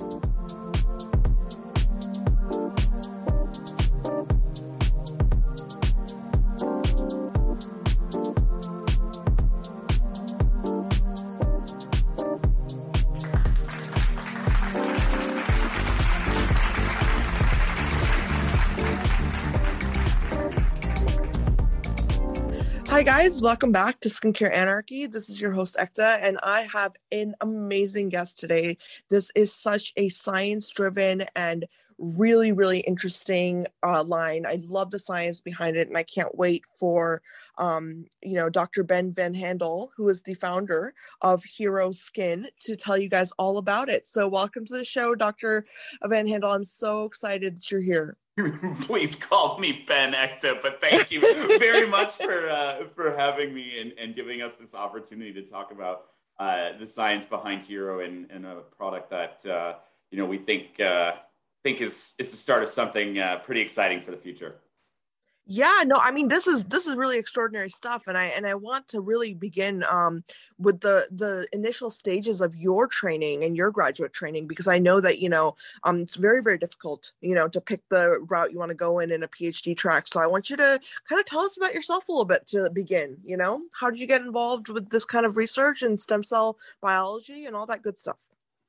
Hi, guys. Welcome back to Skincare Anarchy. This is your host, Ekta, and I have an amazing guest today. This is such a science driven and really, really interesting uh, line. I love the science behind it, and I can't wait for, um, you know, Dr. Ben Van Handel, who is the founder of Hero Skin, to tell you guys all about it. So, welcome to the show, Dr. Van Handel. I'm so excited that you're here. Please call me Ben Ekta, but thank you very much for uh, for having me and, and giving us this opportunity to talk about uh, the science behind Hero and, and a product that uh, you know we think uh, think is is the start of something uh, pretty exciting for the future yeah no i mean this is this is really extraordinary stuff and i and i want to really begin um with the the initial stages of your training and your graduate training because i know that you know um it's very very difficult you know to pick the route you want to go in in a phd track so i want you to kind of tell us about yourself a little bit to begin you know? How did you get involved with this kind of research and stem cell biology and all that good stuff?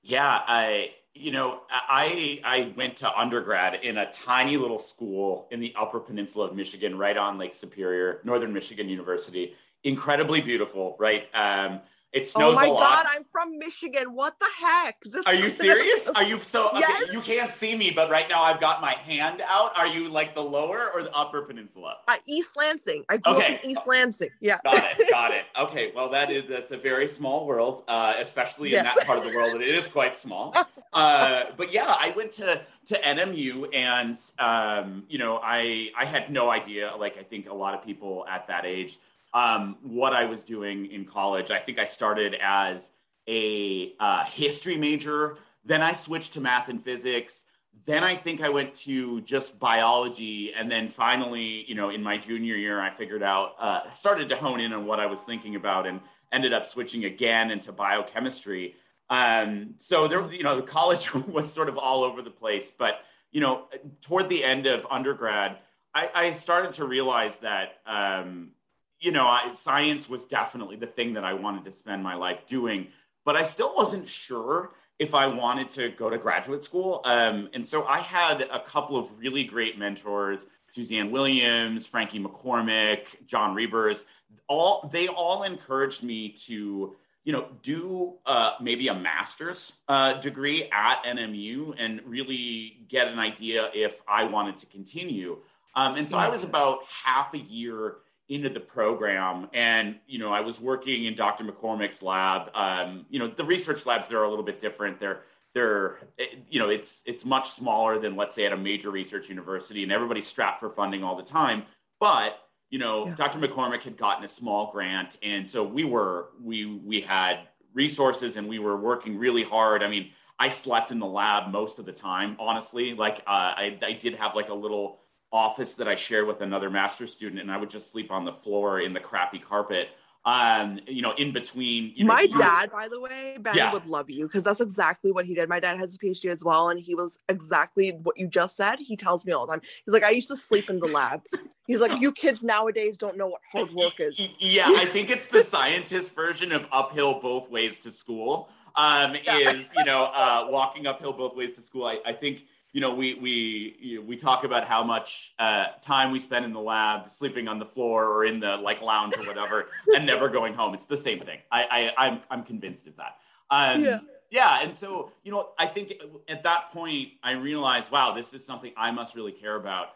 Yeah i you know, I I went to undergrad in a tiny little school in the Upper Peninsula of Michigan, right on Lake Superior, Northern Michigan University. Incredibly beautiful, right? Um, it snows a lot. oh my god, I'm from Michigan. What the heck? This Are you serious? Are you so okay, yes. you can't see me, but right now I've got my hand out. Are you like the lower or the upper peninsula? Uh, East Lansing. I grew okay. up in East Lansing. Yeah. Got it. Got it. Okay. Well, that is that's a very small world, uh, especially in that part of the world. It is quite small. Uh, but yeah, I went to to NMU, and um, you know, I I had no idea. Like I think a lot of people at that age um, what I was doing in college. I think I started as a uh, history major, then I switched to math and physics. Then I think I went to just biology, and then finally, you know, in my junior year, I figured out, uh, started to hone in on what I was thinking about, and ended up switching again into biochemistry. Um, so there, you know, the college was sort of all over the place. But you know, toward the end of undergrad, I, I started to realize that um, you know, I, science was definitely the thing that I wanted to spend my life doing, but I still wasn't sure if I wanted to go to graduate school. Um, and so I had a couple of really great mentors, Suzanne Williams, Frankie McCormick, John Rebers. All they all encouraged me to, you know, do uh, maybe a master's uh, degree at NMU and really get an idea if I wanted to continue. Um, and so I was about half a year into the program. And you know i was working in dr mccormick's lab. Um, you know the research labs there are a little bit different. They're they're you know it's it's much smaller than let's say at a major research university and everybody's strapped for funding all the time. But you know yeah. dr mccormick had gotten a small grant and so we were we we had resources and we were working really hard. I mean i slept in the lab most of the time honestly. Like uh, I, I did have like a little office that I shared with another master's student, and I would just sleep on the floor in the crappy carpet. Um, you know, in between. You know, my dad, by the way, Ben yeah. would love you because that's exactly what he did. My dad has a PhD as well, and he was exactly what you just said. He tells me all the time. He's like, I used to sleep in the lab. He's like, you kids nowadays don't know what hard work is. Yeah, I think it's the scientist version of uphill both ways to school. Um, yeah. is you know uh, walking uphill both ways to school. I, I think you know, we we you know, we talk about how much uh, time we spend in the lab, sleeping on the floor or in the like lounge or whatever, and never going home. It's the same thing. I, I I'm I'm convinced of that. Um, yeah. Yeah, and so you know, I think at that point I realized, wow, this is something I must really care about,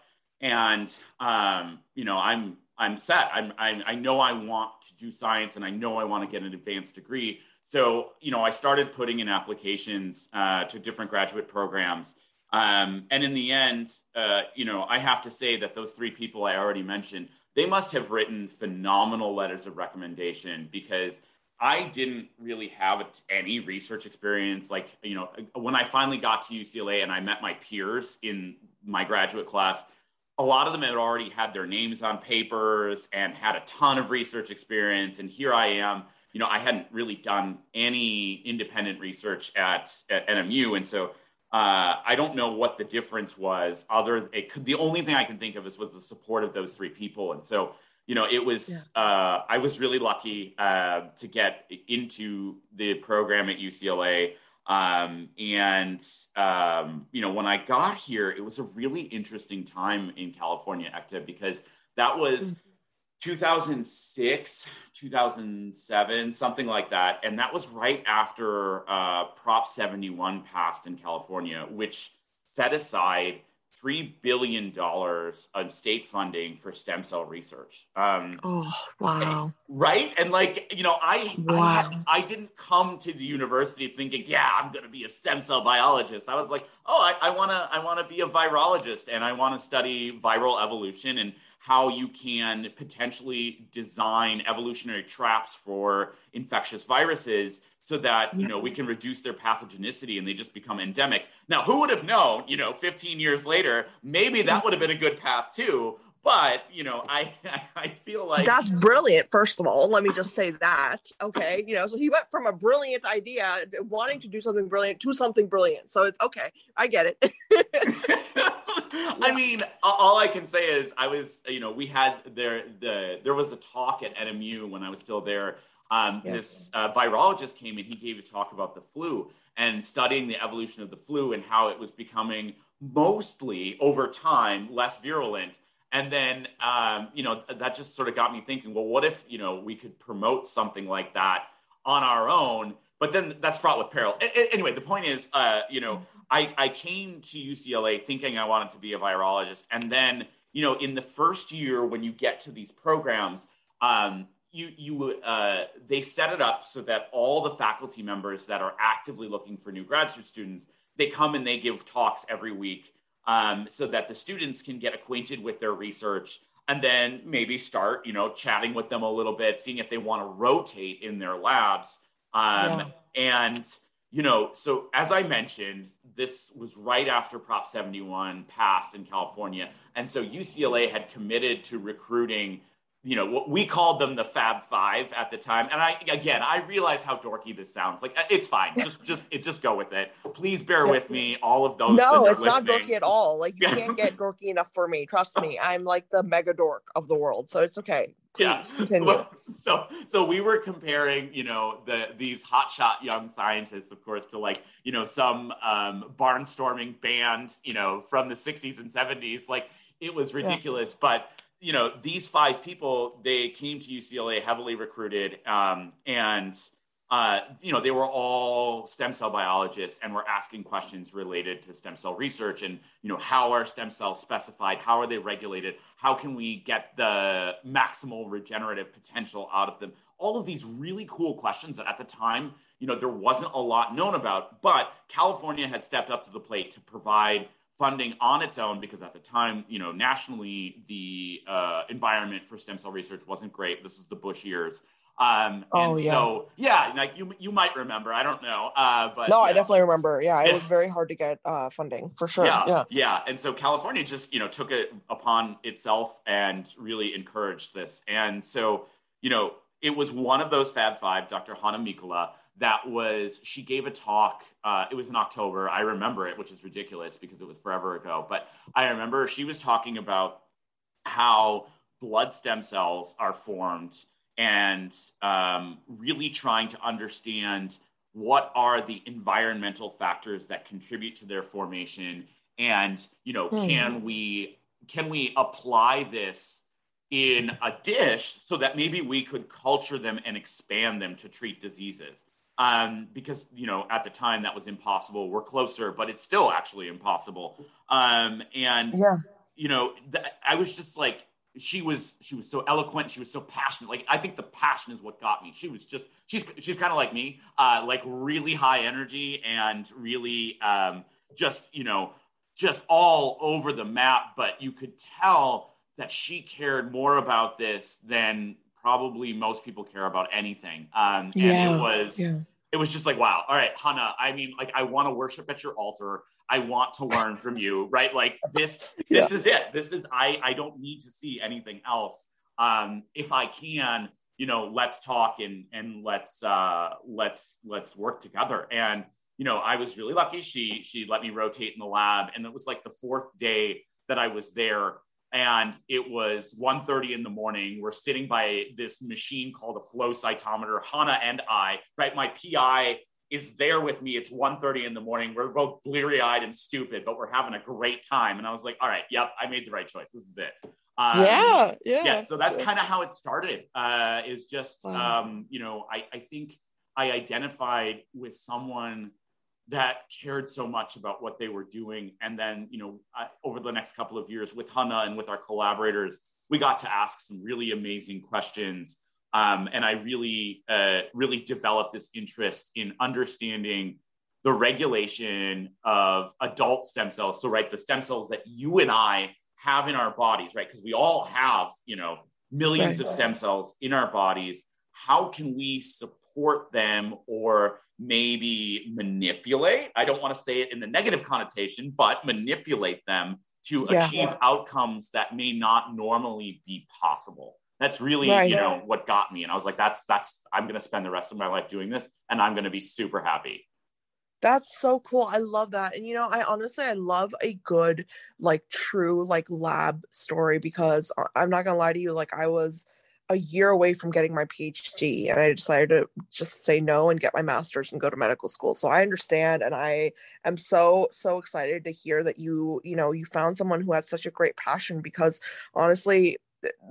and um, you know, I'm I'm set. I'm, I'm I know I want to do science, and I know I want to get an advanced degree. So you know, I started putting in applications uh, to different graduate programs um, and in the end, uh, you know, I have to say that those three people I already mentioned, they must have written phenomenal letters of recommendation because I didn't really have any research experience. Like, you know, when I finally got to UCLA and I met my peers in my graduate class, a lot of them had already had their names on papers and had a ton of research experience. And here I am you know, I hadn't really done any independent research at, at NMU. And so uh, I don't know what the difference was. Other, it could, the only thing I can think of is was the support of those three people. And so, you know, it was yeah. uh, I was really lucky uh, to get into the program at UCLA. Um, and um, you know, when I got here, it was a really interesting time in California, Ekta, because that was. Mm-hmm 2006, 2007, something like that. And that was right after uh, Prop 71 passed in California, which set aside $3 billion of state funding for stem cell research. Um, oh, wow. Right. And like, you know, I, wow. I, had, I, didn't come to the university thinking, yeah, I'm going to be a stem cell biologist. I was like, oh, I want to, I want to be a virologist and I want to study viral evolution. And how you can potentially design evolutionary traps for infectious viruses so that you know we can reduce their pathogenicity and they just become endemic. Now who would have known you know 15 years later maybe that would have been a good path too but you know I, I feel like that's brilliant first of all let me just say that okay you know so he went from a brilliant idea wanting to do something brilliant to something brilliant so it's okay i get it I mean, all I can say is I was, you know, we had there the there was a talk at NMU when I was still there. Um, yeah. This uh, virologist came and he gave a talk about the flu and studying the evolution of the flu and how it was becoming mostly over time less virulent. And then, um, you know, that just sort of got me thinking, well, what if, you know, we could promote something like that on our own? But then that's fraught with peril. A- anyway, the point is, uh, you know, I, I came to UCLA thinking I wanted to be a virologist. And then, you know, in the first year when you get to these programs, um, you, you, uh, they set it up so that all the faculty members that are actively looking for new graduate students, they come and they give talks every week um, so that the students can get acquainted with their research and then maybe start, you know, chatting with them a little bit, seeing if they want to rotate in their labs. Um, yeah. And you know, so as I mentioned, this was right after Prop 71 passed in California. And so UCLA had committed to recruiting, you know, what we called them the Fab Five at the time. And I, again, I realize how dorky this sounds. Like, it's fine. Just, just, it, just go with it. Please bear with me. All of those. No, it's listening. not dorky at all. Like, you can't get dorky enough for me. Trust me. I'm like the mega dork of the world. So it's okay. Please yeah. continue. So, so we were comparing, you know, the these hotshot young scientists, of course, to like, you know, some um, barnstorming band, you know, from the '60s and '70s. Like, it was ridiculous. Yeah. But you know, these five people, they came to UCLA heavily recruited, um, and uh, you know, they were all stem cell biologists and were asking questions related to stem cell research and, you know, how are stem cells specified? How are they regulated? How can we get the maximal regenerative potential out of them? All of these really cool questions that at the time, you know, there wasn't a lot known about, but California had stepped up to the plate to provide funding on its own because at the time, you know, nationally, the uh, environment for stem cell research wasn't great. This was the Bush years. Um, oh, and yeah. so yeah, like you you might remember, I don't know. Uh, but no, I definitely remember. Yeah, it was very hard to get uh, funding for sure. Yeah, yeah, yeah. And so California just you know took it upon itself and really encouraged this. And so you know it was one of those Fab Five, Dr. Hanna Mikkola, that was she gave a talk. Uh, it was in October. I remember it, which is ridiculous because it was forever ago. But I remember she was talking about how blood stem cells are formed and um, really trying to understand what are the environmental factors that contribute to their formation and you know mm. can we can we apply this in a dish so that maybe we could culture them and expand them to treat diseases um, because you know at the time that was impossible. We're closer but it's still actually impossible. Um, and yeah. you know th- i was just like she was she was so eloquent. She was so passionate. Like i think the passion is what got me. She was just she's she's kind of like me uh like really high energy and really um just you know just all over the map. But you could tell that she cared more about this than probably most people care about anything um and yeah, it was yeah. it was just like wow all right Hannah, i mean like i want to worship at your altar I want to learn from you, right? Like this, this yeah. is it. This is I. I don't need to see anything else. Um, if I can, you know, let's talk and and let's uh, let's let's work together. And you know, I was really lucky. She she let me rotate in the lab, and it was like the fourth day that I was there. And it was 1.30 in the morning. We're sitting by this machine called a flow cytometer, Hannah and I, right? My PI is there with me. It's 1.30 in the morning. We're both bleary eyed and stupid, but we're having a great time. And I was like, all right, yep, I made the right choice. This is it. Um, yeah, yeah. Yeah. So that's kind of how it started. Uh, is just, wow. um, you know, I, I think I identified with someone that cared so much about what they were doing. And then, you know, I, over the next couple of years with Hannah and with our collaborators, we got to ask some really amazing questions um, and I really, uh, really developed this interest in understanding the regulation of adult stem cells. So, right, the stem cells that you and I have in our bodies, right? Because we all have, you know, millions right. of stem cells in our bodies. How can we support them or maybe manipulate? I don't want to say it in the negative connotation, but manipulate them to yeah. achieve outcomes that may not normally be possible that's really right. you know what got me and i was like that's that's i'm going to spend the rest of my life doing this and i'm going to be super happy that's so cool i love that and you know i honestly i love a good like true like lab story because uh, i'm not gonna lie to you like i was a year away from getting my phd and i decided to just say no and get my master's and go to medical school. So i understand and i am so so excited to hear that you you know you found someone who has such a great passion because honestly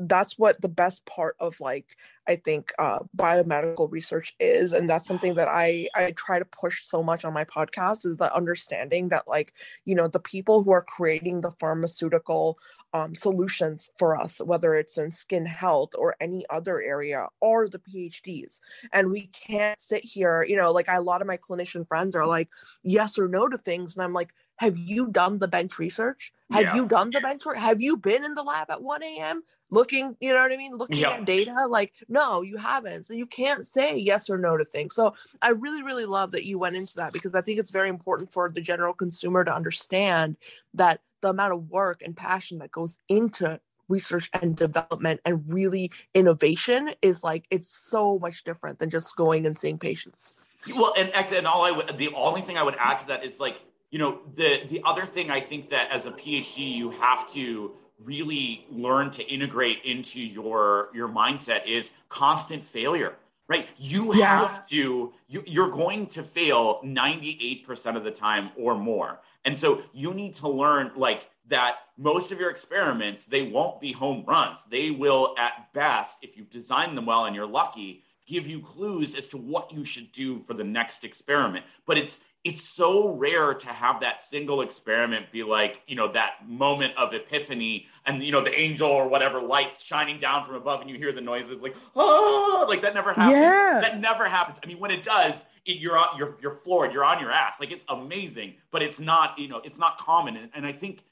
that's what the best part of like i think uh, biomedical research is and that's something that i i try to push so much on my podcast is the understanding that like you know the people who are creating the pharmaceutical um, solutions for us whether it's in skin health or any other area are the phds and we can't sit here you know like a lot of my clinician friends are like yes or no to things and i'm like have you done the bench research? Have yeah. you done the bench work? Have you been in the lab at 1 a.m looking you know what i mean looking yep. at data? Like no you haven't. So you can't say yes or no to things. So i really really love that you went into that because i think it's very important for the general consumer to understand that the amount of work and passion that goes into research and development and really innovation is like it's so much different than just going and seeing patients. Well and and all i would the only thing i would add to that is like you know the the other thing i think that as a phd you have to really learn to integrate into your your mindset is constant failure right? You yeah. have to you, you're going to fail 98% of the time or more and so you need to learn like that most of your experiments they won't be home runs they will at best if you've designed them well and you're lucky give you clues as to what you should do for the next experiment but it's it's so rare to have that single experiment be like, you know, that moment of epiphany and, you know, the angel or whatever lights shining down from above and you hear the noises like, oh, like that never happens. Yeah. That never happens. I mean, when it does, it, you're, on, you're, you're floored, you're on your ass. Like it's amazing, but it's not, you know, it's not common. And, and I think,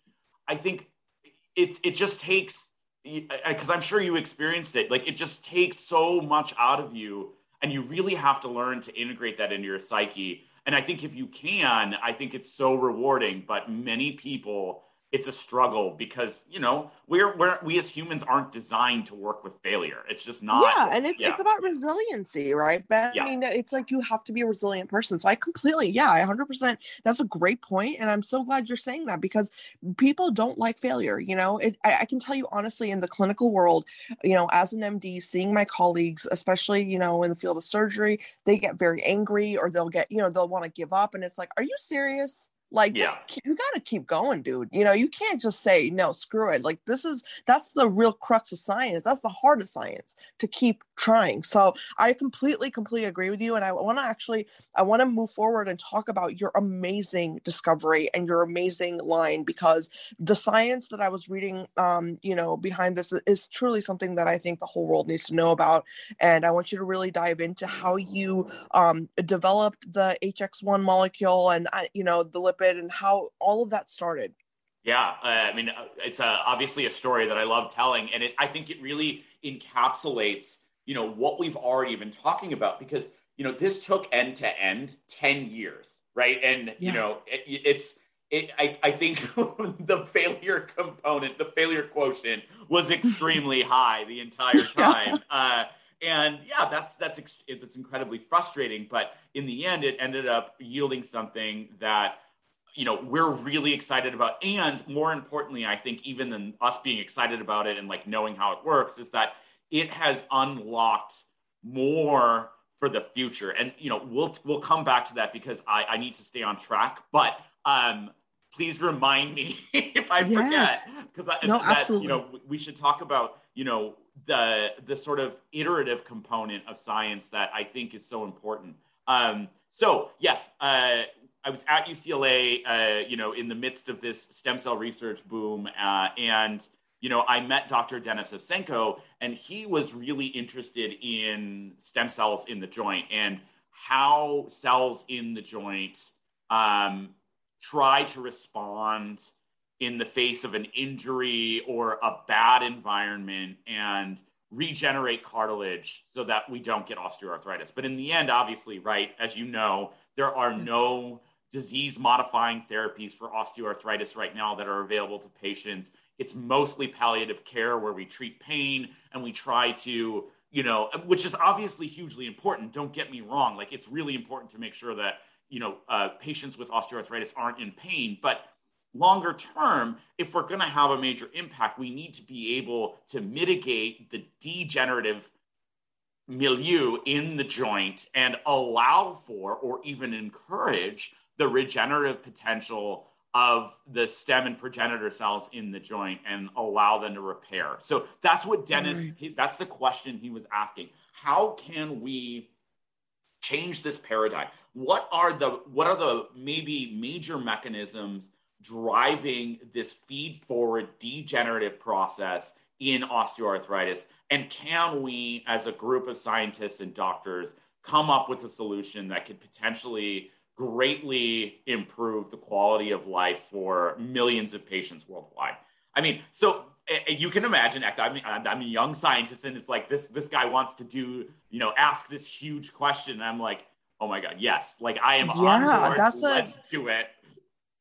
I think it's, it just takes, because I'm sure you experienced it. Like it just takes so much out of you and you really have to learn to integrate that into your psyche and I think if you can, I think it's so rewarding. But many people it's a struggle because you know we're, we're we as humans aren't designed to work with failure. It's just not yeah and it's, yeah. it's about resiliency right? Ben yeah. i mean it's like you have to be a resilient person. So i completely yeah i 100% that's a great point and i'm so glad you're saying that because people don't like failure you know? It, I, I can tell you honestly in the clinical world you know as an md seeing my colleagues especially you know in the field of surgery they get very angry or they'll get you know they'll want to give up and it's like are you serious like, yeah. Just, you got to keep going, dude. You know, you can't just say, no, screw it. Like, this is, that's the real crux of science. That's the heart of science to keep trying. So I completely, completely agree with you. And I want to actually, I want to move forward and talk about your amazing discovery and your amazing line because the science that I was reading, um, you know, behind this is truly something that I think the whole world needs to know about. And I want you to really dive into how you um, developed the HX1 molecule and, uh, you know, the lipid and how all of that started. Yeah, uh, I mean, uh, it's uh, obviously a story that I love telling, and it, I think it really encapsulates, you know, what we've already been talking about because you know this took end to end ten years, right? And yeah. you know, it, it's it, I, I think the failure component, the failure quotient was extremely high the entire time. Yeah. Uh, and yeah, that's that's it's incredibly frustrating. But in the end, it ended up yielding something that you know we're really excited about and more importantly i think even than us being excited about it and like knowing how it works is that it has unlocked more for the future and you know we'll we'll come back to that because i i need to stay on track but um please remind me if i yes. forget because no, that absolutely. you know we should talk about you know the the sort of iterative component of science that i think is so important um so yes uh I was at UCLA, uh, you know, in the midst of this stem cell research boom, uh, and you know, I met Dr. Denis Evseenko, and he was really interested in stem cells in the joint and how cells in the joint um, try to respond in the face of an injury or a bad environment and regenerate cartilage so that we don't get osteoarthritis. But in the end, obviously, right, as you know, there are no disease modifying therapies for osteoarthritis right now that are available to patients. It's mostly palliative care where we treat pain and we try to, you know, which is obviously hugely important. Don't get me wrong. Like it's really important to make sure that, you know, uh, patients with osteoarthritis aren't in pain. But longer term, if we're going to have a major impact, we need to be able to mitigate the degenerative milieu in the joint and allow for or even encourage the regenerative potential of the stem and progenitor cells in the joint and allow them to repair. So that's what Dennis, right. he, that's the question he was asking. How can we change this paradigm? What are the what are the maybe major mechanisms driving this feed forward degenerative process in osteoarthritis? And can we, as a group of scientists and doctors, come up with a solution that could potentially greatly improve the quality of life for millions of patients worldwide. I mean, so you can imagine, I'm, I'm a young scientist, and it's like this this guy wants to do, you know, ask this huge question. And I'm like, oh my god, yes, like I am yeah, on board. That's Let's a, do it.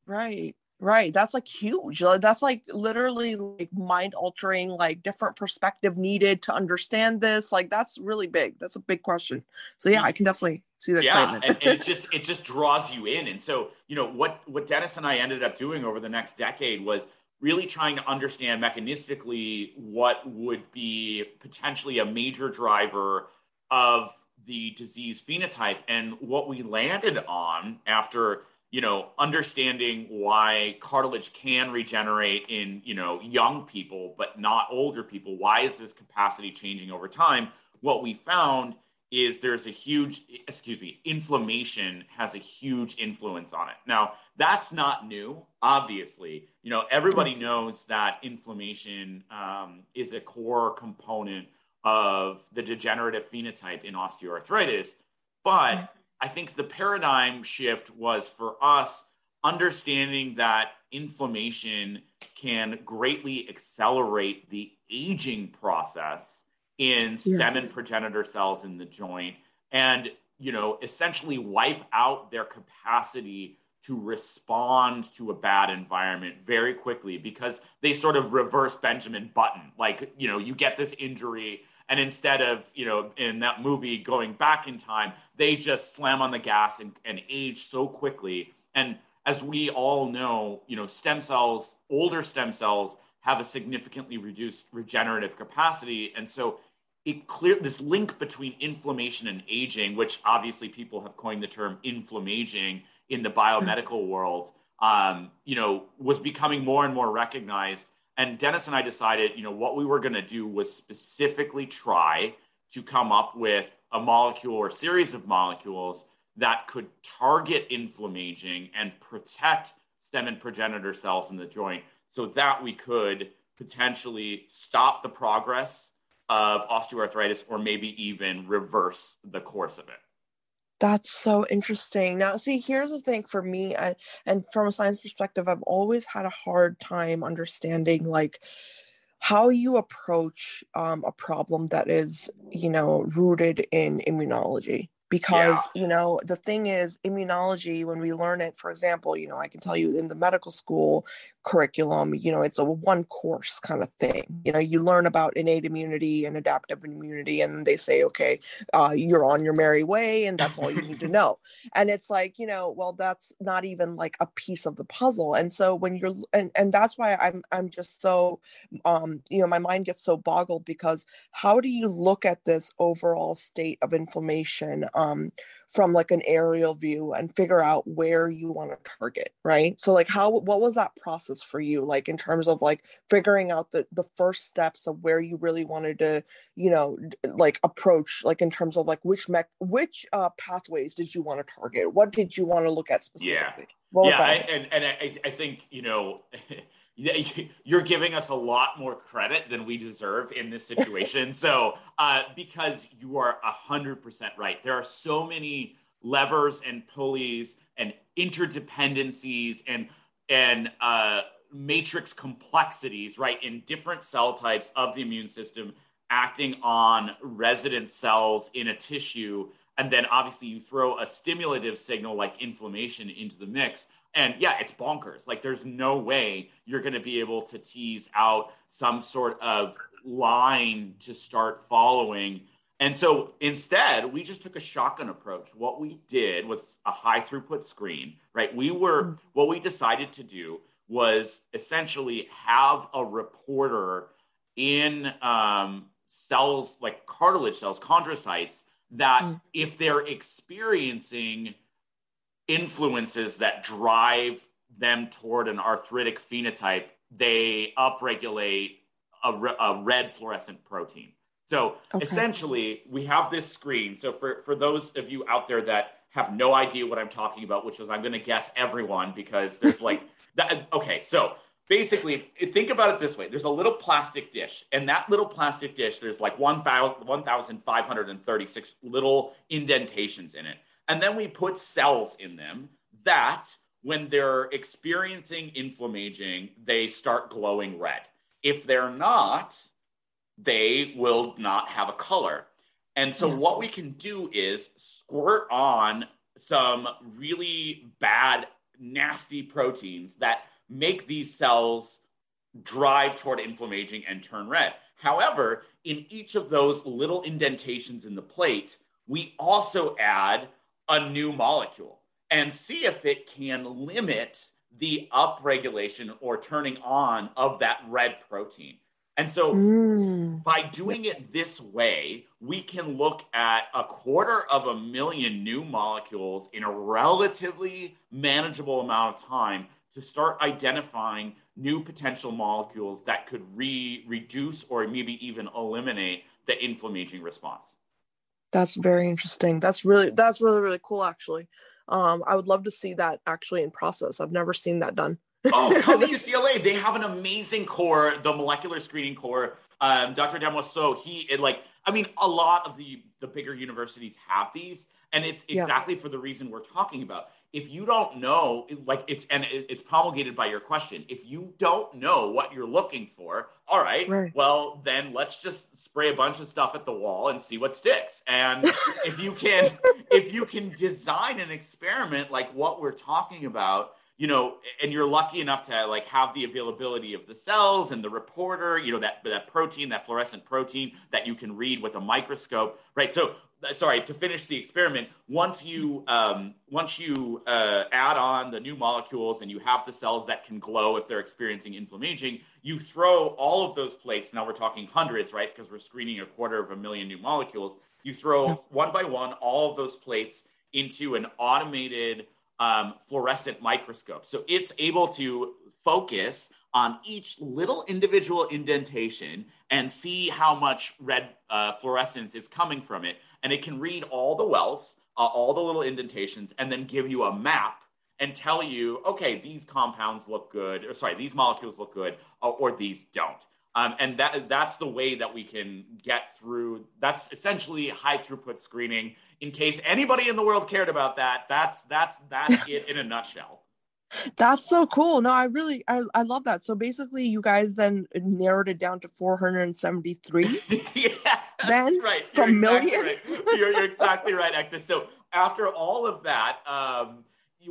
Right. Right. That's like huge. Uh, that's like literally like mind altering, like different perspective needed to understand this. Like that's really big. That's a big question. So yeah, I can definitely see that. Yeah. and, and it just it just draws you in. And so, you know, what what Dennis and I ended up doing over the next decade was really trying to understand mechanistically what would be potentially a major driver of the disease phenotype. And what we landed on after you know, understanding why cartilage can regenerate in, you know, young people, but not older people. Why is this capacity changing over time? What we found is there's a huge, excuse me, inflammation has a huge influence on it. Now, that's not new, obviously. You know, everybody knows that inflammation um, is a core component of the degenerative phenotype in osteoarthritis. But I think the paradigm shift was for us understanding that inflammation can greatly accelerate the aging process in yeah. stem and progenitor cells in the joint and you know essentially wipe out their capacity to respond to a bad environment very quickly because they sort of reverse benjamin button like you know you get this injury and instead of, you know, in that movie going back in time, they just slam on the gas and, and age so quickly. And as we all know, you know, stem cells, older stem cells have a significantly reduced regenerative capacity. And so it clear this link between inflammation and aging, which obviously people have coined the term inflammaging in the biomedical world, um, you know, was becoming more and more recognized and Dennis and I decided, you know, what we were going to do was specifically try to come up with a molecule or series of molecules that could target inflammaging and protect stem and progenitor cells in the joint so that we could potentially stop the progress of osteoarthritis or maybe even reverse the course of it. That's so interesting. Now, see, here's the thing for me, I, and from a science perspective, I've always had a hard time understanding like how you approach um, a problem that is, you know, rooted in immunology, because yeah. you know the thing is immunology when we learn it for example you know i can tell you in the medical school curriculum you know it's a one course kind of thing you know you learn about innate immunity and adaptive immunity and they say okay uh, you're on your merry way and that's all you need to know. And it's like you know well that's not even like a piece of the puzzle and so when you're and, and that's why i'm i'm just so um you know my mind gets so boggled because how do you look at this overall state of inflammation um from like an aerial view and figure out where you want to target right? So like how what was that process for you like in terms of like figuring out the the first steps of where you really wanted to you know like approach like in terms of like which mech which uh pathways did you want to target? What did you want to look at specifically? Yeah yeah I, and and I, I think you know you're giving us a lot more credit than we deserve in this situation. so, uh, because you are 100% right. There are so many levers and pulleys and interdependencies and, and, uh, matrix complexities, right, in different cell types of the immune system acting on resident cells in a tissue. And then obviously you throw a stimulative signal like inflammation into the mix and yeah, it's bonkers. Like, there's no way you're going to be able to tease out some sort of line to start following. And so instead, we just took a shotgun approach. What we did was a high throughput screen, right? We were, mm-hmm. what we decided to do was essentially have a reporter in um, cells like cartilage cells, chondrocytes, that mm. if they're experiencing influences that drive them toward an arthritic phenotype, they upregulate a, re- a red fluorescent protein. So okay. essentially, we have this screen. So for, for those of you out there that have no idea what I'm talking about, which is I'm going to guess everyone because there's like that. Okay, so basically, think about it this way: there's a little plastic dish, and that little plastic dish, there's like 1,536 little indentations in it. And then we put cells in them that, when they're experiencing inflammaging, they start glowing red. If they're not, they will not have a color. And so, yeah. what we can do is squirt on some really bad, nasty proteins that make these cells drive toward inflammaging and turn red. However, in each of those little indentations in the plate, we also add a new molecule and see if it can limit the upregulation or turning on of that red protein. And so mm. by doing it this way, we can look at a quarter of a million new molecules in a relatively manageable amount of time to start identifying new potential molecules that could re- reduce or maybe even eliminate the inflammaging response. That's very interesting. That's really that's really really cool actually. Um, I would love to see that actually in process. I've never seen that done. oh, come to UCLA. They have an amazing core, the molecular screening core. Um, Dr. Damoiseaux, he it, like, I mean, a lot of the the bigger universities have these, and it's exactly yeah. for the reason we're talking about if you don't know like it's and it's promulgated by your question if you don't know what you're looking for all right, right, well then let's just spray a bunch of stuff at the wall and see what sticks and if you can if you can design an experiment like what we're talking about you know and you're lucky enough to like have the availability of the cells and the reporter you know that that protein that fluorescent protein that you can read with a microscope right? So sorry to finish the experiment once you um, once you uh, add on the new molecules and you have the cells that can glow if they're experiencing inflammation you throw all of those plates now we're talking hundreds right? Because we're screening a quarter of a million new molecules you throw one by one all of those plates into an automated um, fluorescent microscope so it's able to focus on each little individual indentation and see how much red uh, fluorescence is coming from it and it can read all the wells, uh, all the little indentations, and then give you a map and tell you, okay, these compounds look good, or sorry, these molecules look good, or, or these don't. Um, and that that's the way that we can get through. That's essentially high throughput screening. In case anybody in the world cared about that, that's that's that's it in a nutshell. That's so cool. No, I really I, I love that. So basically you guys then narrowed it down to 473. yeah then right. from You're exactly millions. right. You're, you're exactly right, Ekta. So after all of that, um,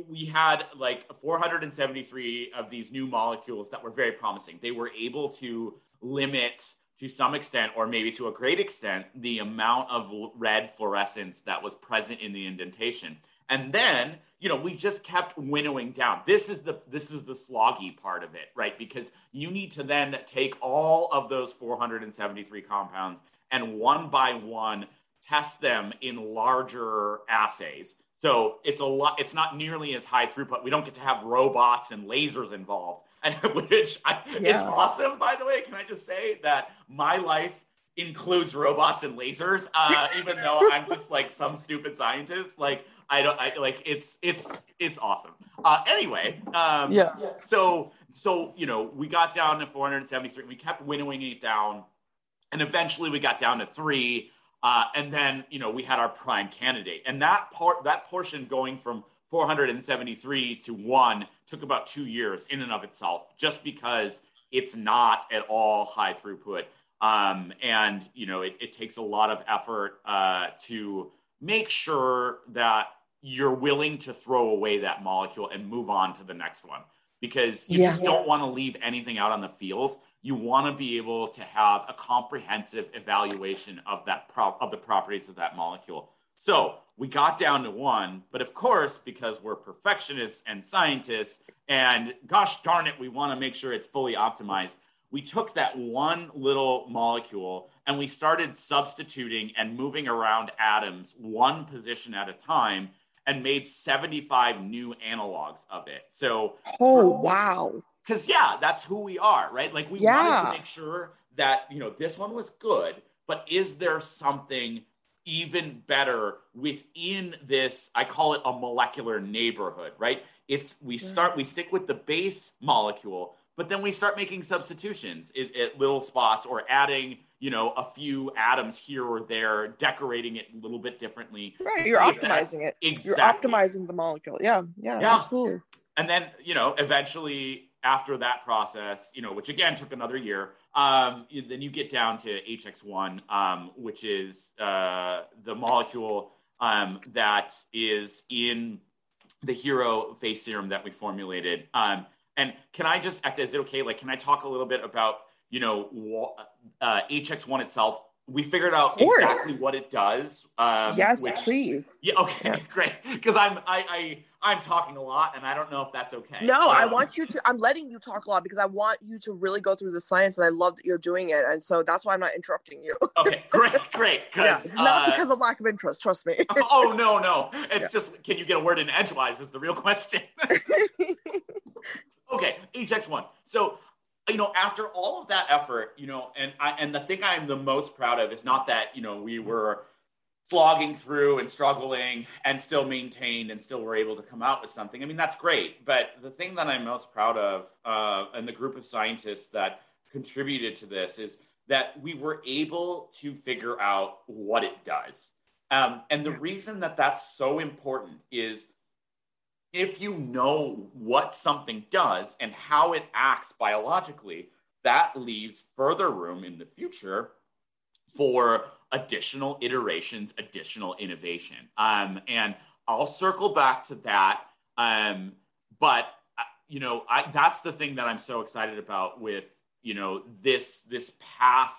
we had like 473 of these new molecules that were very promising. They were able to limit to some extent, or maybe to a great extent, the amount of red fluorescence that was present in the indentation. And then, you know, we just kept winnowing down. This is the this is the sloggy part of it, right? Because you need to then take all of those 473 compounds and one by one test them in larger assays. So it's a lot. It's not nearly as high throughput. We don't get to have robots and lasers involved, and which I, yeah. is awesome. By the way, can I just say that my life includes robots and lasers, uh, even though I'm just like some stupid scientist. Like I don't, I like it's it's it's awesome. Uh, anyway, um, yeah. So so you know we got down to 473. We kept winnowing it down, and eventually we got down to three. Uh, and then you know we had our prime candidate, and that part that portion going from 473 to one took about two years in and of itself, just because it's not at all high throughput, um, and you know it, it, takes a lot of effort uh, to make sure that you're willing to throw away that molecule and move on to the next one because you yeah. just don't want to leave anything out on the field you want to be able to have a comprehensive evaluation of that pro- of the properties of that molecule. So we got down to one, but of course, because we're perfectionists and scientists, and gosh darn it, we want to make sure it's fully optimized. We took that one little molecule and we started substituting and moving around atoms one position at a time and made 75 new analogs of it. So, oh, wow because yeah, that's who we are, right? Like we yeah. wanted to make sure that you know this one was good, but is there something even better within this? I call it a molecular neighborhood, right? It's we start we stick with the base molecule, but then we start making substitutions at, at little spots or adding you know a few atoms here or there decorating it a little bit differently right you're optimizing it exactly. you're optimizing the molecule yeah, yeah yeah absolutely and then you know eventually after that process, you know, which again took another year, um, then you get down to HX1, um, which is uh, the molecule um, that is in the hero face serum that we formulated. Um, and can I just, is it okay? Like, can I talk a little bit about, you know, uh, HX1 itself? We figured out exactly what it does. Um, yes, which, please. Yeah, okay, yes. great. Because I'm I, I I'm talking a lot, and I don't know if that's okay. No, so, I want you to. I'm letting you talk a lot because I want you to really go through the science, and I love that you're doing it, and so that's why I'm not interrupting you. okay, great, great. Yeah, it's not uh, because of lack of interest. Trust me. oh no, no. It's yeah. just can you get a word in edgewise? Is the real question. okay, HX1. So you know, after all of that effort, you know, and I and the thing I'm the most proud of is not that you know we were flogging through and struggling and still maintained and still were able to come out with something. I mean, that's great. But the thing that I'm most proud of, uh, and the group of scientists that contributed to this, is that we were able to figure out what it does. Um, and the reason that that's so important is if you know what something does and how it acts biologically, that leaves further room in the future for additional iterations, additional innovation. Um, and I'll circle back to that. Um, but uh, you know, I, that's the thing that I'm so excited about with you know this this path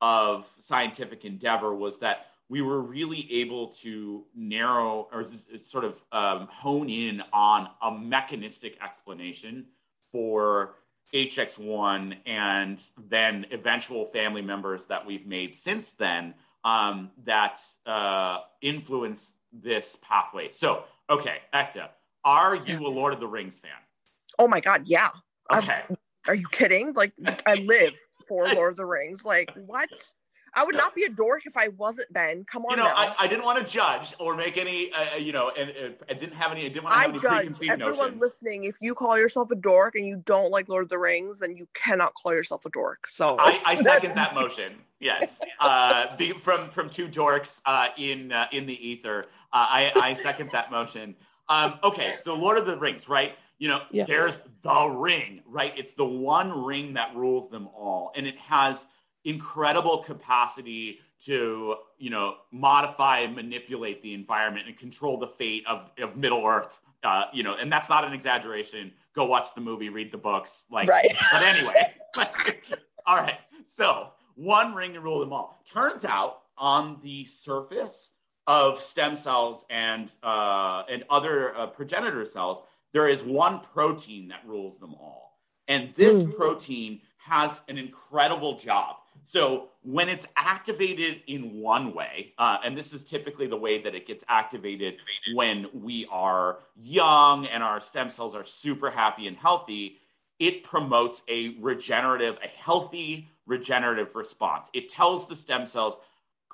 of scientific endeavor was that we were really able to narrow or sort of um, hone in on a mechanistic explanation for HX1 and then eventual family members that we've made since then um, that uh, influence this pathway. So, okay, Ekta, are you a Lord of the Rings fan? Oh my God, yeah. Okay. I'm, are you kidding? Like, I live for Lord of the Rings. Like, what? I would not be a dork if I wasn't Ben. Come on, you know, now. I, I didn't want to judge or make any, uh, uh you know, and, and I didn't have any. I didn't want to have I any judge preconceived everyone notions. listening. If you call yourself a dork and you don't like Lord of the Rings, then you cannot call yourself a dork. So I, I second that motion. Yes, uh, be, from from two dorks uh, in uh, in the ether. Uh, I, I second that motion. Um, okay, so Lord of the Rings, right? You know, yeah. there's the ring, right? It's the one ring that rules them all, and it has incredible capacity to you know modify and manipulate the environment and control the fate of, of middle earth uh, you know and that's not an exaggeration. Go watch the movie read the books like right. but anyway all right. So one ring to rule them all. Turns out on the surface of stem cells and uh, and other uh, progenitor cells there is one protein that rules them all. And this mm. protein has an incredible job so when it's activated in one way, uh, and this is typically the way that it gets activated when we are young and our stem cells are super happy and healthy, it promotes a regenerative, a healthy regenerative response. It tells the stem cells,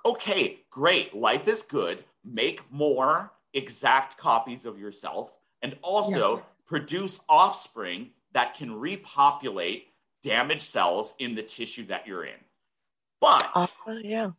okay, great, life is good, make more exact copies of yourself, and also yeah. produce offspring that can repopulate damaged cells in the tissue that you're in. But uh, yeah,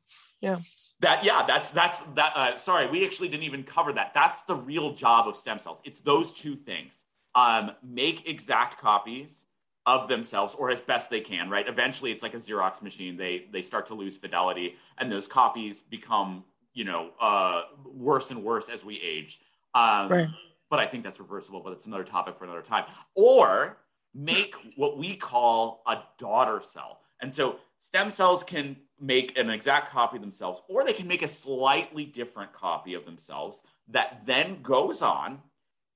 yeah. That yeah, that's that's that. Uh, sorry, we actually didn't even cover that. That's the real job of stem cells. It's those two things. Um, make exact copies of themselves, or as best they can. Right. Eventually, it's like a Xerox machine. They they start to lose fidelity, and those copies become you know uh, worse and worse as we age. Um, right. But I think that's reversible. But it's another topic for another time. Or make what we call a daughter cell. And so stem cells can make an exact copy of themselves, or they can make a slightly different copy of themselves that then goes on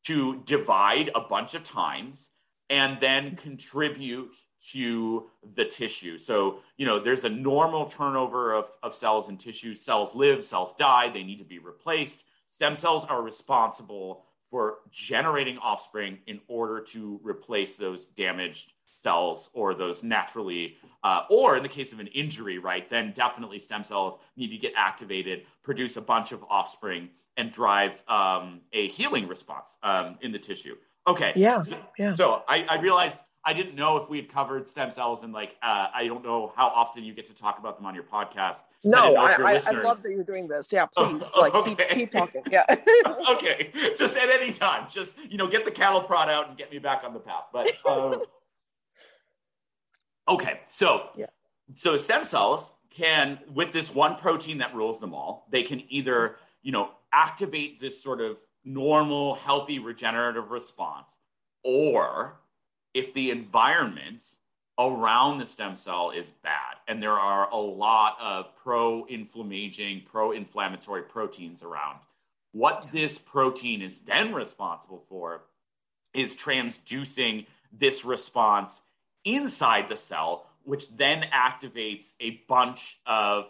to divide a bunch of times and then contribute to the tissue. So, you know, there's a normal turnover of, of cells and tissue. Cells live, cells die, they need to be replaced. Stem cells are responsible for generating offspring in order to replace those damaged cells or those naturally, uh, or in the case of an injury, right, then definitely stem cells need to get activated, produce a bunch of offspring, and drive um, a healing response um, in the tissue. Okay. Yeah. So, yeah. so I, I realized I didn't know if we had covered stem cells and like uh, I don't know how often you get to talk about them on your podcast. No, I, I, I, love that you're doing this. Yeah, please, oh, like okay. keep, keep talking. Yeah. okay, just at any time, just you know, get the cattle prod out and get me back on the path. But um, okay, so yeah, so stem cells can with this one protein that rules them all, they can either you know activate this sort of normal, healthy, regenerative response, or if the environment around the stem cell is bad and there are a lot of pro-inflammaging pro-inflammatory proteins around what this protein is then responsible for is transducing this response inside the cell which then activates a bunch of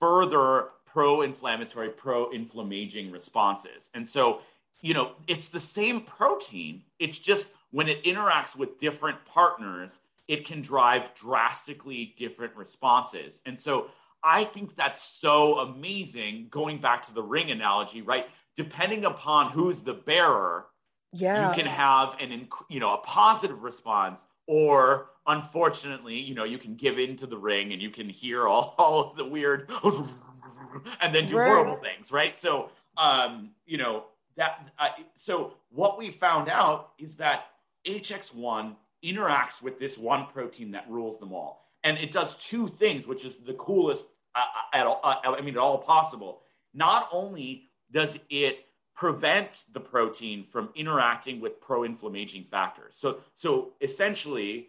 further pro-inflammatory pro-inflammaging responses. And so you know it's the same protein it's just when it interacts with different partners, it can drive drastically different responses. And so I think that's so amazing. Going back to the ring analogy, right? Depending upon who's the bearer, yeah. you can have an you know a positive response, or unfortunately, you know, you can give in to the ring and you can hear all, all of the weird and then do right. horrible things, right? So, um, you know that. Uh, so what we found out is that HX1 interacts with this one protein that rules them all. And it does two things, which is the coolest uh, uh at all, uh, I mean, at all possible. Not only does it prevent the protein from interacting with pro-inflammaging factors. So, so essentially,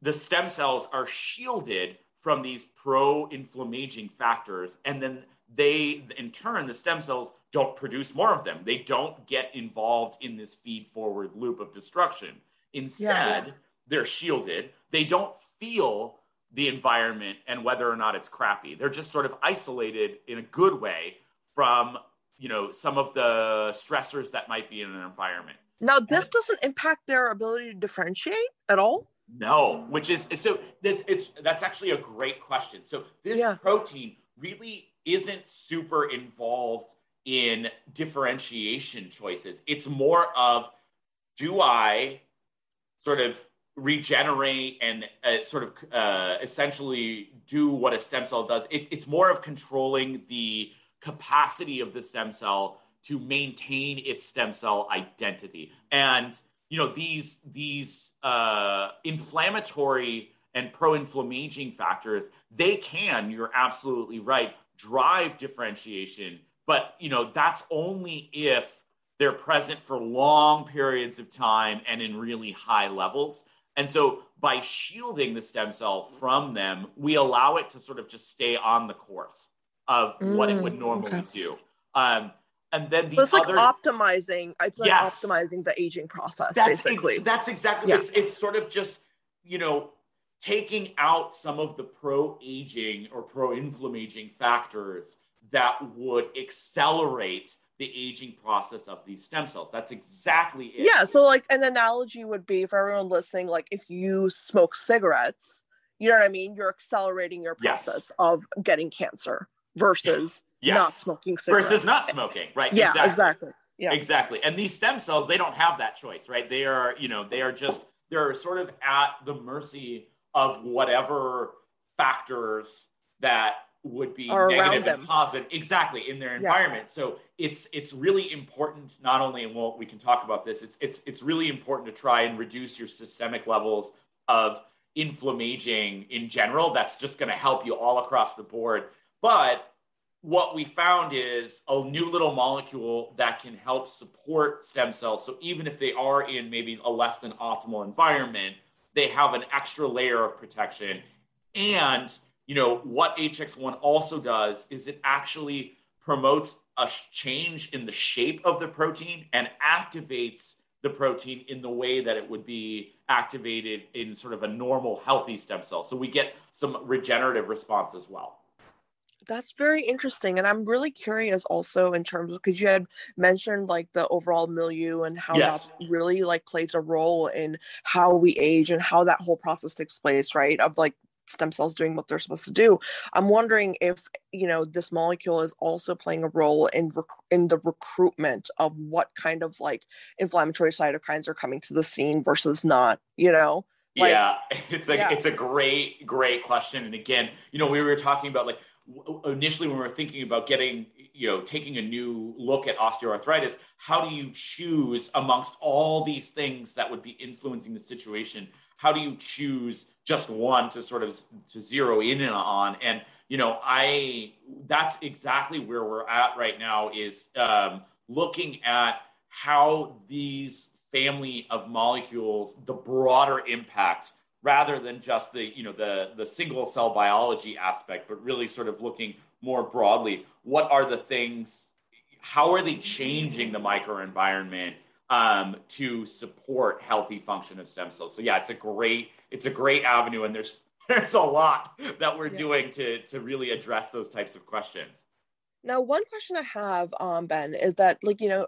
the stem cells are shielded from these pro-inflammaging factors, and then they, in turn, the stem cells don't produce more of them. They don't get involved in this feed-forward loop of destruction. Instead, yeah, they're shielded. They don't feel the environment and whether or not it's crappy. They're just sort of isolated in a good way from, you know, some of the stressors that might be in an environment. Now, this doesn't impact their ability to differentiate at all? No, which is so that's it's that's actually a great question. So this yeah. protein really isn't super involved in differentiation choices. It's more of do I sort of regenerate and uh, sort of uh, essentially do what a stem cell does. It, it's more of controlling the capacity of the stem cell to maintain its stem cell identity. And you know these these uh, inflammatory and pro-inflammaging factors, they can. You're absolutely right. drive differentiation but you know that's only if they're present for long periods of time and in really high levels and so by shielding the stem cell from them we allow it to sort of just stay on the course of mm, what it would mm, normally okay. do um, and then the so it's other like optimizing it's like yes, optimizing the aging process that's basically that's exactly yeah. it's it's sort of just you know taking out some of the pro aging or pro inflammaging factors that would accelerate the aging process of these stem cells. That's exactly it. Yeah. So, like, an analogy would be for everyone listening, like, if you smoke cigarettes, you know what I mean? You're accelerating your process yes. of getting cancer versus yes. not smoking cigarettes. Versus not smoking, right? Yeah, exactly. exactly. Yeah. Exactly. And these stem cells, they don't have that choice, right? They are, you know, they are just, they're sort of at the mercy of whatever factors that would be or negative and positive exactly in their environment. Yeah. so it's it's really important not only and well we can talk about this it's it's it's really important to try and reduce your systemic levels of inflammaging in general. That's just going to help you all across the board. But what we found is a new little molecule that can help support stem cells. So even if they are in maybe a less than optimal environment they have an extra layer of protection. And you know, what HX1 also does is it actually promotes a change in the shape of the protein and activates the protein in the way that it would be activated in sort of a normal healthy stem cell. So we get some regenerative response as well. That's very interesting. And I'm really curious also in terms of because you had mentioned like the overall milieu and how yes. that really like plays a role in how we age and how that whole process takes place, right? Of like stem cells doing what they're supposed to do. I'm wondering if you know this molecule is also playing a role in rec- in the recruitment of what kind of like inflammatory cytokines are coming to the scene versus not. You know. Like, yeah, it's like yeah. it's a great great question. And again, you know, we were talking about like initially when we were thinking about getting you know taking a new look at osteoarthritis how do you choose amongst all these things that would be influencing the situation how do you choose just one to sort of to zero in on? And you know i that's exactly where we're at right now is um, looking at how these family of molecules the broader impact rather than just the you know the the single cell biology aspect but really sort of looking more broadly what are the things how are they changing the microenvironment um, to support healthy function of stem cells. So yeah, it's a great it's a great avenue, and there's there's a lot that we're yeah. doing to to really address those types of questions. Now, one question I have, um, Ben, is that like you know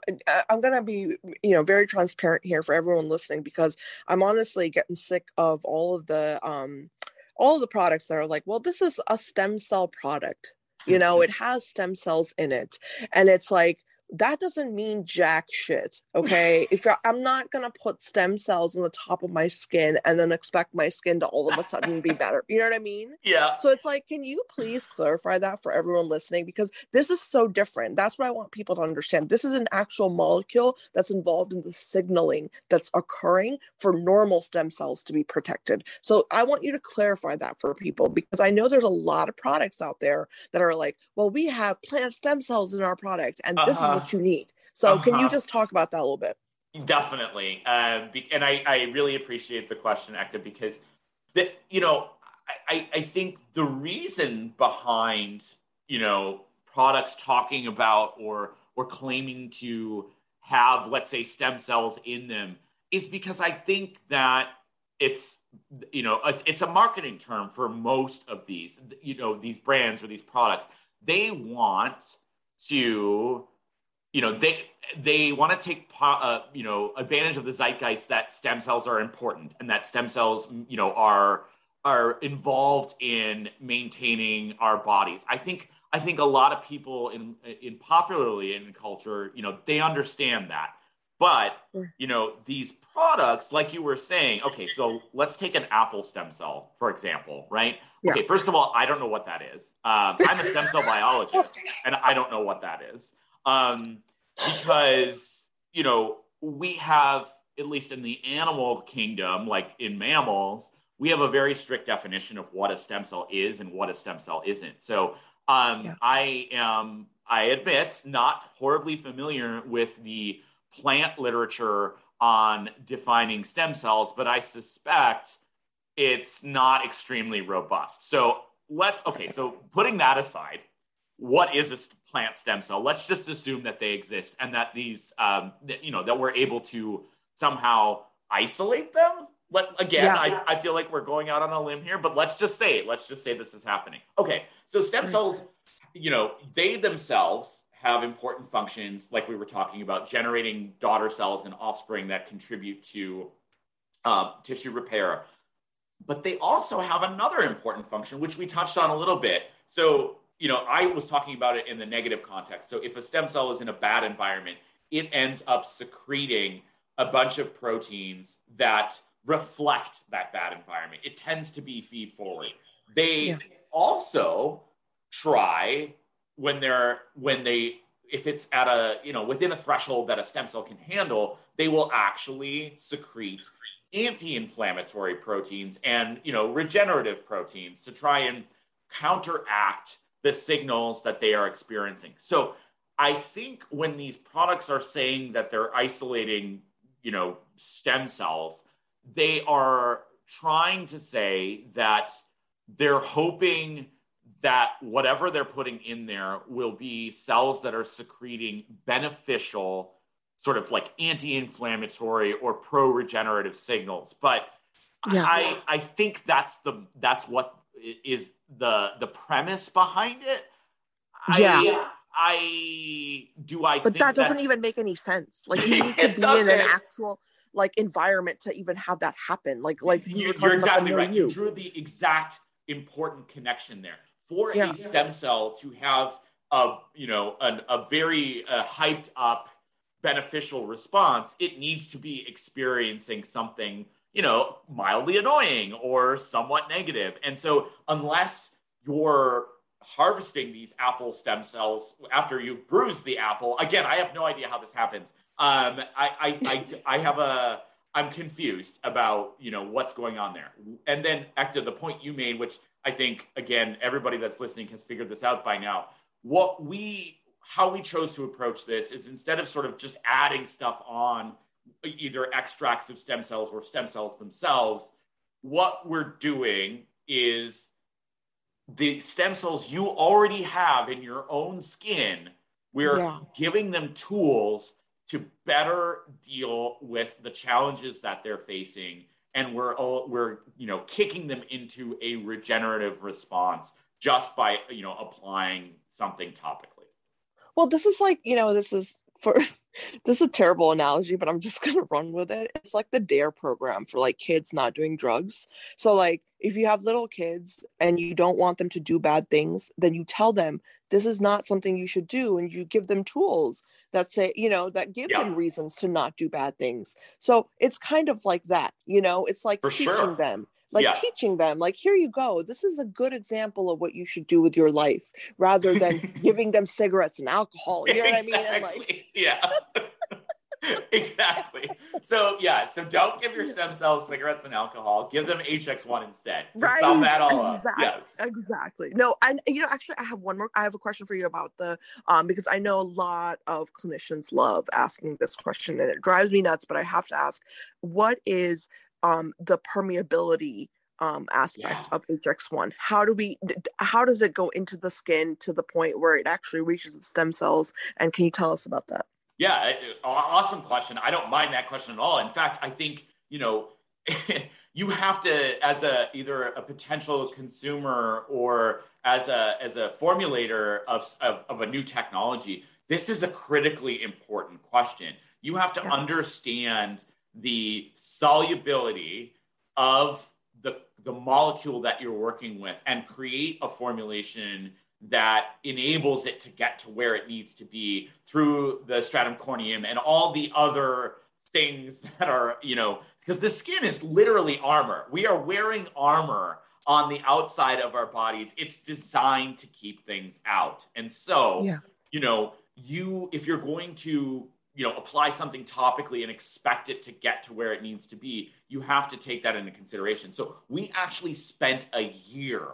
I'm gonna be you know very transparent here for everyone listening because I'm honestly getting sick of all of the um all of the products that are like, well, this is a stem cell product. You know, it has stem cells in it, and it's like that doesn't mean jack shit okay? If i'm not going to put stem cells on the top of my skin and then expect my skin to all of a sudden be better. You know what i mean? Yeah. So it's like can you please clarify that for everyone listening? Because this is so different. That's what i want people to understand. This is an actual molecule that's involved in the signaling that's occurring for normal stem cells to be protected. So i want you to clarify that for people because i know there's a lot of products out there that are like well we have plant stem cells in our product and uh-huh. this is what you need. So uh-huh. can you uh-huh. just talk about that a little bit? Definitely. Uh, be, and I, I really appreciate the question, Ekta, because that, you know, I, I think the reason behind, you know, products talking about or or claiming to have, let's say, stem cells in them is because I think that it's you know it's, it's, a marketing term for most of these you know these brands or these products they want to you know they they want to take uh, you know advantage of the zeitgeist that stem cells are important and that stem cells you know are are involved in maintaining our bodies. I think I think a lot of people in in popularly in culture, you know, they understand that. But you know, these products, like you were saying, okay, so let's take an apple stem cell, for example, right? Yeah. Okay, first of all, I don't know what that is. Um, I'm a stem cell biologist, and I don't know what that is um, because you know we have at least in the animal kingdom, like in mammals, we have a very strict definition of what a stem cell is and what a stem cell isn't. So Um, yeah. I am, I admit, not horribly familiar with the plant literature on defining stem cells, but I suspect it's not extremely robust. So let's, okay, so putting that aside, what is a plant stem cell? Let's just assume that they exist and that these, um, that, you know, that we're able to somehow isolate them. Let, again, yeah. I, I feel like we're going out on a limb here, but let's just say, let's just say this is happening. Okay, so stem cells, you know, they themselves have important functions, like we were talking about, generating daughter cells and offspring that contribute to uh, tissue repair. But they also have another important function, which we touched on a little bit. So, you know, I was talking about it in the negative context. So, if a stem cell is in a bad environment, it ends up secreting a bunch of proteins that reflect that bad environment. It tends to be feed forward. They yeah. also try when they're when they if it's at a you know within a threshold that a stem cell can handle they will actually secrete anti-inflammatory proteins and you know regenerative proteins to try and counteract the signals that they are experiencing so i think when these products are saying that they're isolating you know stem cells they are trying to say that they're hoping that whatever they're putting in there will be cells that are secreting beneficial sort of like anti-inflammatory or pro-regenerative signals but yeah. i i think that's the that's what is the the premise behind it yeah. I, I do I but that doesn't even make any sense. Like you need to be in an actual like environment to even have that happen. Like like you, are exactly right. you. Drew the exact important connection there. For yeah. a stem cell to have a you know an, a very uh, hyped up beneficial response it needs to be experiencing something you know mildly annoying or somewhat negative. And so unless you're harvesting these apple stem cells after you've bruised the apple again i have no idea how this happens. Um, I, I, I, I have a i'm confused about you know what's going on there. And then to the point you made which I think again, everybody that's listening has figured this out by now. What we how we chose to approach this is instead of sort of just adding stuff on either extracts of stem cells or stem cells themselves, what we're doing is the stem cells you already have in your own skin, we're yeah. giving them tools to better deal with the challenges that they're facing and we're we're you know kicking them into a regenerative response just by you know applying something topically well this is like you know this is for this is a terrible analogy but i'm just gonna run with it. It's like the dare program for like kids not doing drugs. So like if you have little kids and you don't want them to do bad things then you tell them this is not something you should do and you give them tools that say you know that give yeah. them reasons to not do bad things. So it's kind of like that you know? It's like For teaching sure. them like yeah. teaching them like here you go this is a good example of what you should do with your life rather than giving them cigarettes and alcohol you know exactly. what i mean like yeah exactly. So yeah, so don't give your stem cells cigarettes and alcohol. Give them HX1 instead. right. Sum that all exactly. up. Yes. Exactly. No, and you know, actually, I have one more. I have a question for you about the um because I know a lot of clinicians love asking this question, and it drives me nuts. But I have to ask, what is um the permeability um, aspect yeah. of HX1. How do we? How does it go into the skin to the point where it actually reaches the stem cells? And can you tell us about that? Yeah, awesome question. I don't mind that question at all. In fact, I think you know you have to, as a either a potential consumer or as a as a formulator of, of, of a new technology, this is a critically important question. You have to yeah. understand the solubility of the the molecule that you're working with and create a formulation that enables it to get to where it needs to be through the stratum corneum and all the other things that are, you know, because the skin is literally armor. We are wearing armor on the outside of our bodies. It's designed to keep things out. And so, yeah. you know, you if you're going to you know apply something topically and expect it to get to where it needs to be you have to take that into consideration so we actually spent a year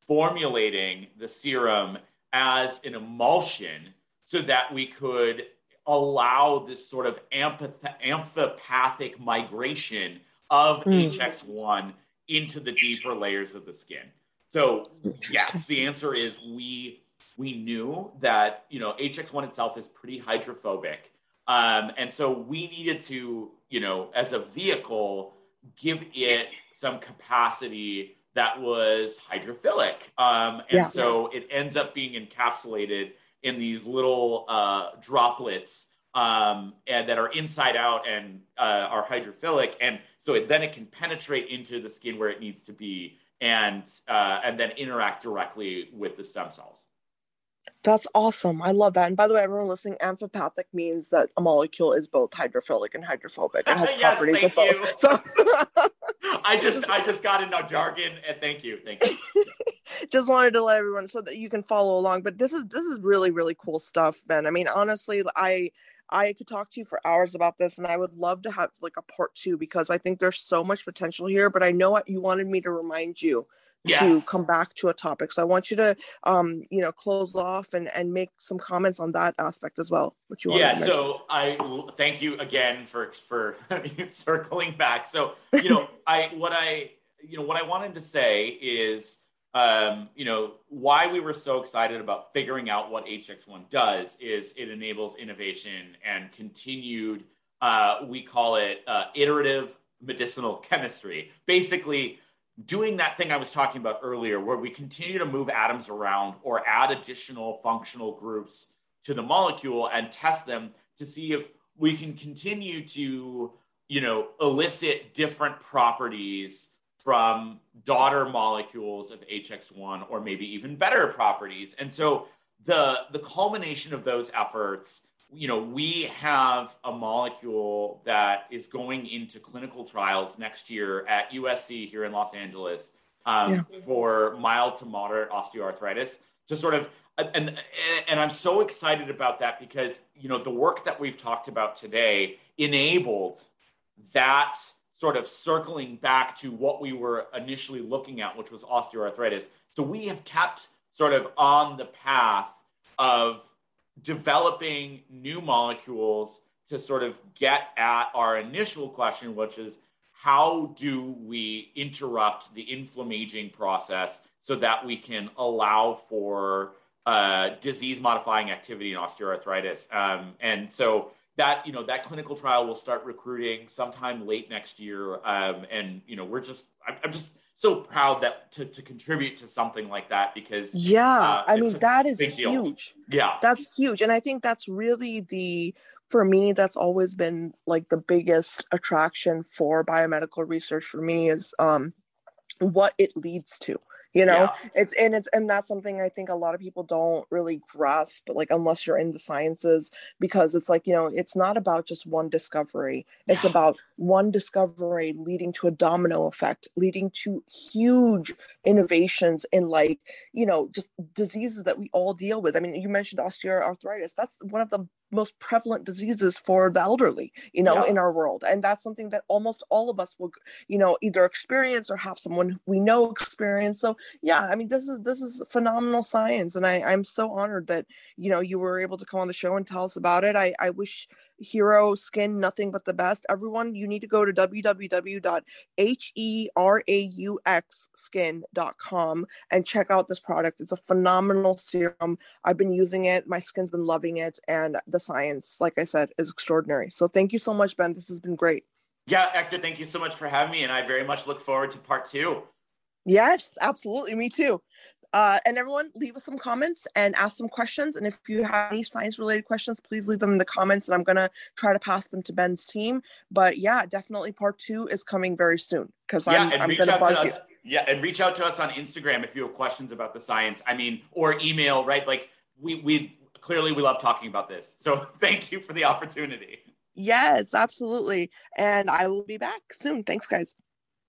formulating the serum as an emulsion so that we could allow this sort of ampath- amphipathic migration of mm. HX1 into the deeper layers of the skin. So yes, the answer is we we knew that you know HX1 itself is pretty hydrophobic, um, and so we needed to you know as a vehicle give it some capacity that was hydrophilic, um, and yeah. so it ends up being encapsulated in these little uh, droplets um, and that are inside out and uh, are hydrophilic, and so it, then it can penetrate into the skin where it needs to be, and uh, and then interact directly with the stem cells. That's awesome. I love that. And by the way, everyone listening, amphipathic means that a molecule is both hydrophilic and hydrophobic. It has yes, properties of both. You. So I just I just got into jargon and thank you. Thank you. just wanted to let everyone so that you can follow along. But this is this is really, really cool stuff, Ben. I mean, honestly, I I could talk to you for hours about this, and I would love to have like a part two because I think there's so much potential here. But I know what you wanted me to remind you yes. to come back to a topic. So I want you to, um, you know, close off and and make some comments on that aspect as well. Which you yeah. So I thank you again for for circling back. So you know, I what I you know what I wanted to say is um, you know, why we were so excited about figuring out what HX1 does is it enables innovation and continued, uh, we call it uh, iterative medicinal chemistry. Basically, doing that thing I was talking about earlier, where we continue to move atoms around or add additional functional groups to the molecule and test them to see if we can continue to, you know, elicit different properties from daughter molecules of HX1 or maybe even better properties. And so the the culmination of those efforts, you know, we have a molecule that is going into clinical trials next year at USC here in Los Angeles um, yeah. for mild to moderate osteoarthritis to sort of and and I'm so excited about that because you know the work that we've talked about today enabled that sort of circling back to what we were initially looking at, which was osteoarthritis. So we have kept sort of on the path of developing new molecules to sort of get at our initial question, which is how do we interrupt the inflammaging process so that we can allow for uh, disease modifying activity in osteoarthritis? Um, and so that you know that clinical trial will start recruiting sometime late next year um, and you know we're just I'm, I'm, just so proud that to, to contribute to something like that because yeah uh, i mean that is huge deal. yeah. That's huge and i think that's really the for me that's always been like the biggest attraction for biomedical research for me is um what it leads to you know? Yeah. it's and it's and that's something i think a lot of people don't really grasp like unless you're in the sciences because it's like you know it's not about just one discovery. It's about one discovery leading to a domino effect leading to huge innovations in like you know just diseases that we all deal with. I mean you mentioned osteoarthritis. That's one of the most prevalent diseases for the elderly you know yeah. in our world. And that's something that almost all of us will you know either experience or have someone we know experience. So yeah i mean this is this is phenomenal science. And i i'm so honored that you know you were able to come on the show and tell us about it. I i wish hero skin nothing but the best. Everyone you need to go to www.herauxskin.com and check out this product. It's a phenomenal serum. I've been using it. My skin's been loving it and the science like i said is extraordinary. So thank you so much ben. This has been great. Yeah Ekta thank you so much for having me and i very much look forward to part two. Yes absolutely. Me too uh, and everyone, leave us some comments and ask some questions. And if you have any science related questions, please leave them in the comments and I'm going to try to pass them to Ben's team. But yeah, definitely part two is coming very soon because yeah, I'm, I'm going to bug you. Yeah, and reach out to us on Instagram if you have questions about the science. I mean, or email, right? Like we we clearly we love talking about this. So thank you for the opportunity. Yes, absolutely. And I will be back soon. Thanks, guys.